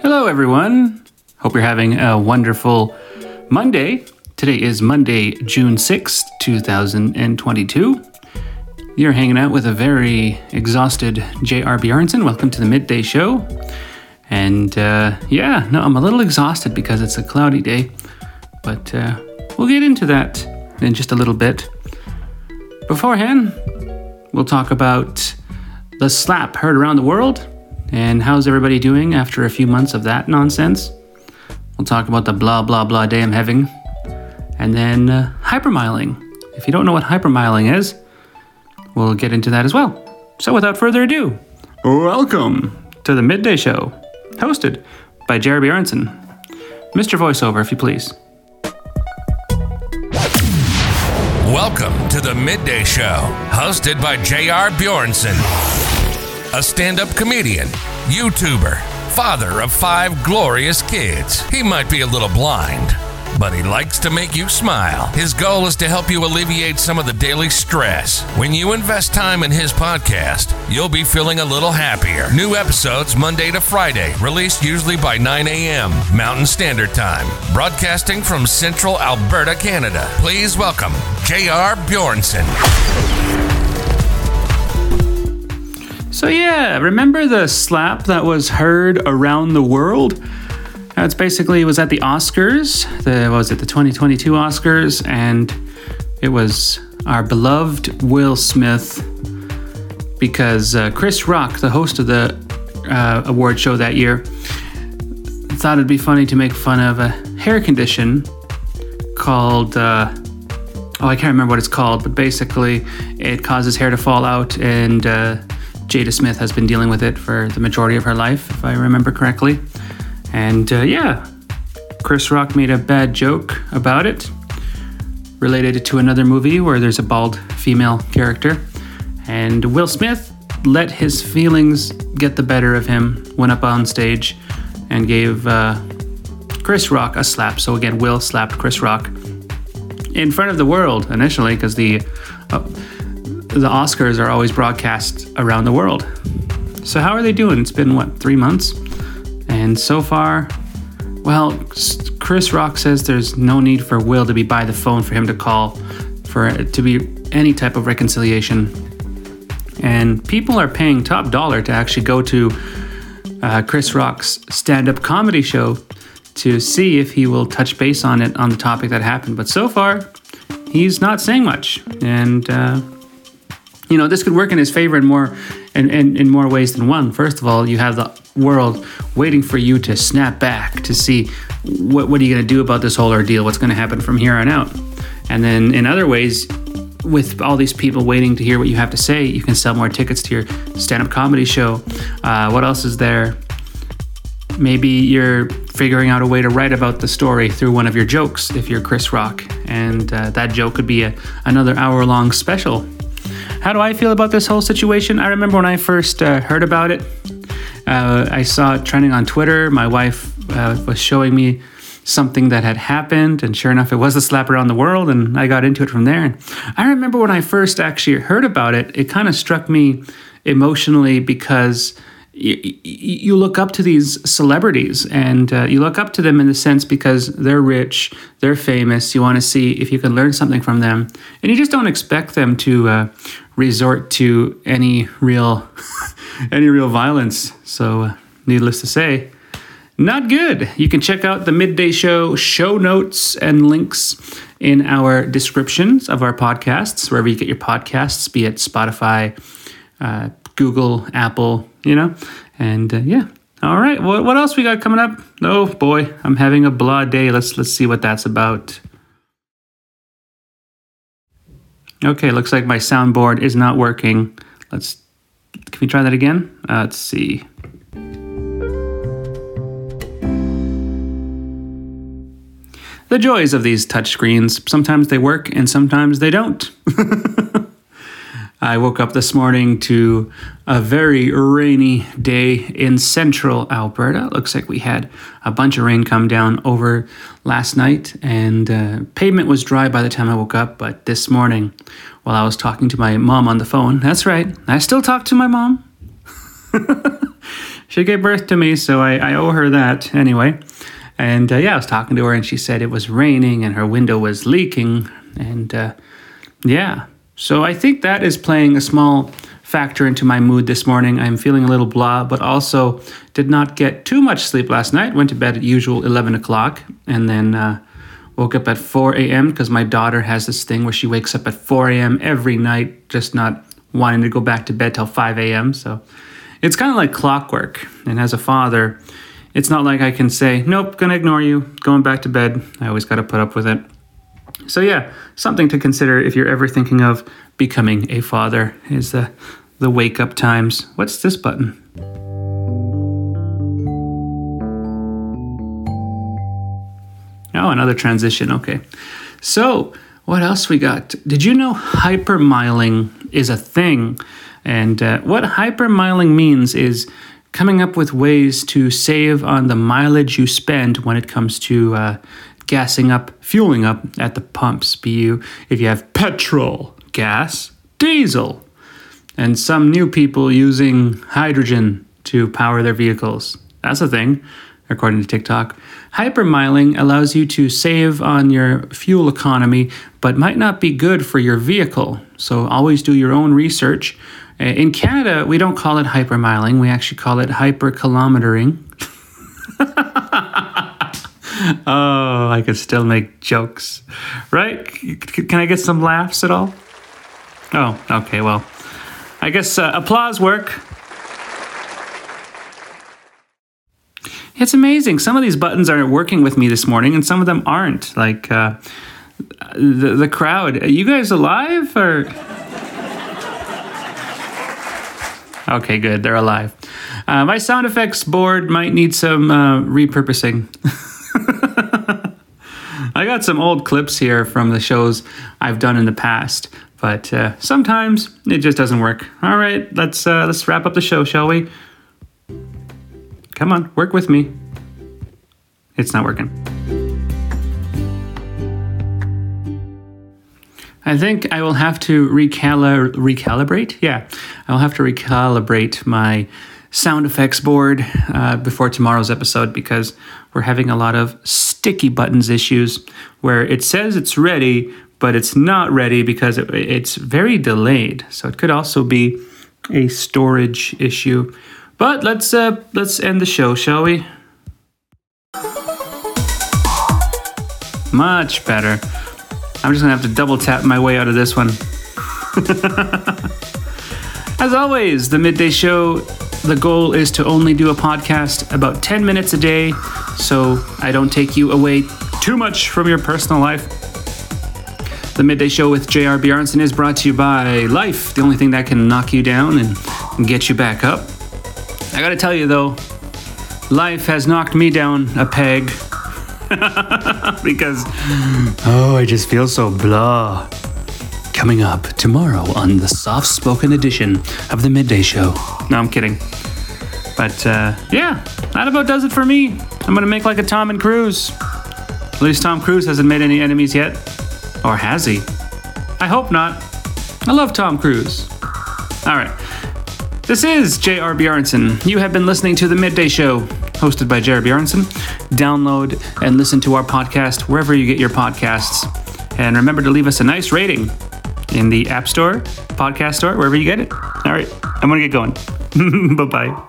Hello, everyone. Hope you're having a wonderful Monday. Today is Monday, June 6th, 2022. You're hanging out with a very exhausted J.R. Bjornson. Welcome to the midday show. And uh, yeah, no, I'm a little exhausted because it's a cloudy day, but uh, we'll get into that in just a little bit. Beforehand, we'll talk about the slap heard around the world and how's everybody doing after a few months of that nonsense. We'll talk about the blah blah blah day I'm having, and then uh, hypermiling. If you don't know what hypermiling is, we'll get into that as well. So without further ado, welcome to the midday show, hosted by J.R. Bjornson. Mr. Voiceover, if you please. Welcome to the Midday Show, hosted by J.R. Bjornson, a stand up comedian, YouTuber, father of five glorious kids. He might be a little blind, but he likes to make you smile. His goal is to help you alleviate some of the daily stress. When you invest time in his podcast, you'll be feeling a little happier. New episodes Monday to Friday, released usually by 9 a.m. Mountain Standard Time, broadcasting from central Alberta, Canada. Please welcome J.R. Bjornson. So yeah, remember the slap that was heard around the world? It's basically it was at the Oscars. The was it the 2022 Oscars, and it was our beloved Will Smith because uh, Chris Rock, the host of the uh, award show that year, thought it'd be funny to make fun of a hair condition called. Uh, oh, I can't remember what it's called, but basically, it causes hair to fall out, and uh, Jada Smith has been dealing with it for the majority of her life, if I remember correctly. And uh, yeah, Chris Rock made a bad joke about it, related to another movie where there's a bald female character. And Will Smith let his feelings get the better of him, went up on stage, and gave uh, Chris Rock a slap. So again, Will slapped Chris Rock in front of the world initially, because the uh, the Oscars are always broadcast around the world. So how are they doing? It's been what three months, and so far, well, Chris Rock says there's no need for Will to be by the phone for him to call for it to be any type of reconciliation. And people are paying top dollar to actually go to uh, Chris Rock's stand-up comedy show to see if he will touch base on it on the topic that happened. But so far, he's not saying much, and uh, you know this could work in his favor in more in, in, in more ways than one. First of all, you have the world waiting for you to snap back to see what what are you going to do about this whole ordeal, what's going to happen from here on out, and then in other ways. With all these people waiting to hear what you have to say, you can sell more tickets to your stand-up comedy show. Uh, what else is there? maybe you're figuring out a way to write about the story through one of your jokes if you're Chris Rock, and uh, that joke could be a, another hour long special. How do I feel about this whole situation? I remember when I first uh, heard about it, uh, I saw it trending on Twitter. My wife uh, was showing me something that had happened, and sure enough, it was a slap around the world, and I got into it from there. And I remember when I first actually heard about it, it kind of struck me emotionally because you, look up to these celebrities and uh, you look up to them in the sense because they're rich, they're famous. You want to see if you can learn something from them, and you just don't expect them to uh, resort to any real, any real violence. So, uh, needless to say, not good. You can check out the midday show show notes and links in our descriptions of our podcasts, wherever you get your podcasts, be it Spotify, uh, Google, Apple, you know. And uh, yeah. All right. What, what else we got coming up? Oh boy, I'm having a blah day. Let's let's see what that's about. Okay, looks like my soundboard is not working. Let's can we try that again? Uh, let's see. The joys of these touchscreens. Sometimes they work and sometimes they don't. I woke up this morning to a very rainy day in central Alberta. Looks like we had a bunch of rain come down over last night, and uh, pavement was dry by the time I woke up. But this morning, while I was talking to my mom on the phone, that's right, I still talk to my mom. she gave birth to me, so I, I owe her that anyway. And uh, yeah, I was talking to her, and she said it was raining and her window was leaking. And uh, yeah, so I think that is playing a small factor into my mood this morning. I'm feeling a little blah, but also did not get too much sleep last night. Went to bed at usual 11 o'clock, and then uh, woke up at 4 a.m. because my daughter has this thing where she wakes up at 4 a.m. every night, just not wanting to go back to bed till 5 a.m. So it's kind of like clockwork. And as a father, it's not like I can say, nope, gonna ignore you, going back to bed. I always got to put up with it. So, yeah, something to consider if you're ever thinking of becoming a father is the, the wake up times. What's this button? Oh, another transition. Okay. So, what else we got? Did you know hypermiling is a thing? And uh, what hypermiling means is coming up with ways to save on the mileage you spend when it comes to uh, gassing up, fueling up at the pumps. Be you if you have petrol, gas, diesel, and some new people using hydrogen to power their vehicles. That's a thing, according to TikTok. Hypermiling allows you to save on your fuel economy, but might not be good for your vehicle. So always do your own research uh, in Canada, we don't call it hypermiling, we actually call it hyperkilometering. Oh, I could still make jokes. Right? Can I get some laughs at all? Oh, okay, well, I guess uh, applause work. It's amazing. Some of these buttons aren't working with me this morning, and some of them aren't. Like uh, the the crowd. Are you guys alive or? Okay, good. They're alive. Uh, my sound effects board might need some uh, repurposing. I got some old clips here from the shows I've done in the past, but uh, sometimes it just doesn't work. All right, let's uh, let's wrap up the show, shall we? Come on, work with me. It's not working. I think I will have to recali- recalibrate. Yeah, I'll have to recalibrate my sound effects board uh, before tomorrow's episode because we're having a lot of sticky buttons issues where it says it's ready, but it's not ready because it, it's very delayed. So it could also be a storage issue. But let's uh, let's end the show, shall we? Much better. I'm just gonna have to double tap my way out of this one. As always, the midday show, the goal is to only do a podcast about 10 minutes a day so I don't take you away too much from your personal life. The midday show with JR Bjornson is brought to you by Life, the only thing that can knock you down and get you back up. I gotta tell you though, life has knocked me down a peg because, oh, I just feel so blah. Coming up tomorrow on the soft spoken edition of the Midday Show. No, I'm kidding. But uh, yeah, that about does it for me. I'm gonna make like a Tom and Cruise. At least Tom Cruise hasn't made any enemies yet. Or has he? I hope not. I love Tom Cruise. All right. This is J.R. Bjornson. You have been listening to The Midday Show, hosted by J.R. Bjornson. Download and listen to our podcast wherever you get your podcasts. And remember to leave us a nice rating in the App Store, Podcast Store, wherever you get it. All right, I'm going to get going. bye bye.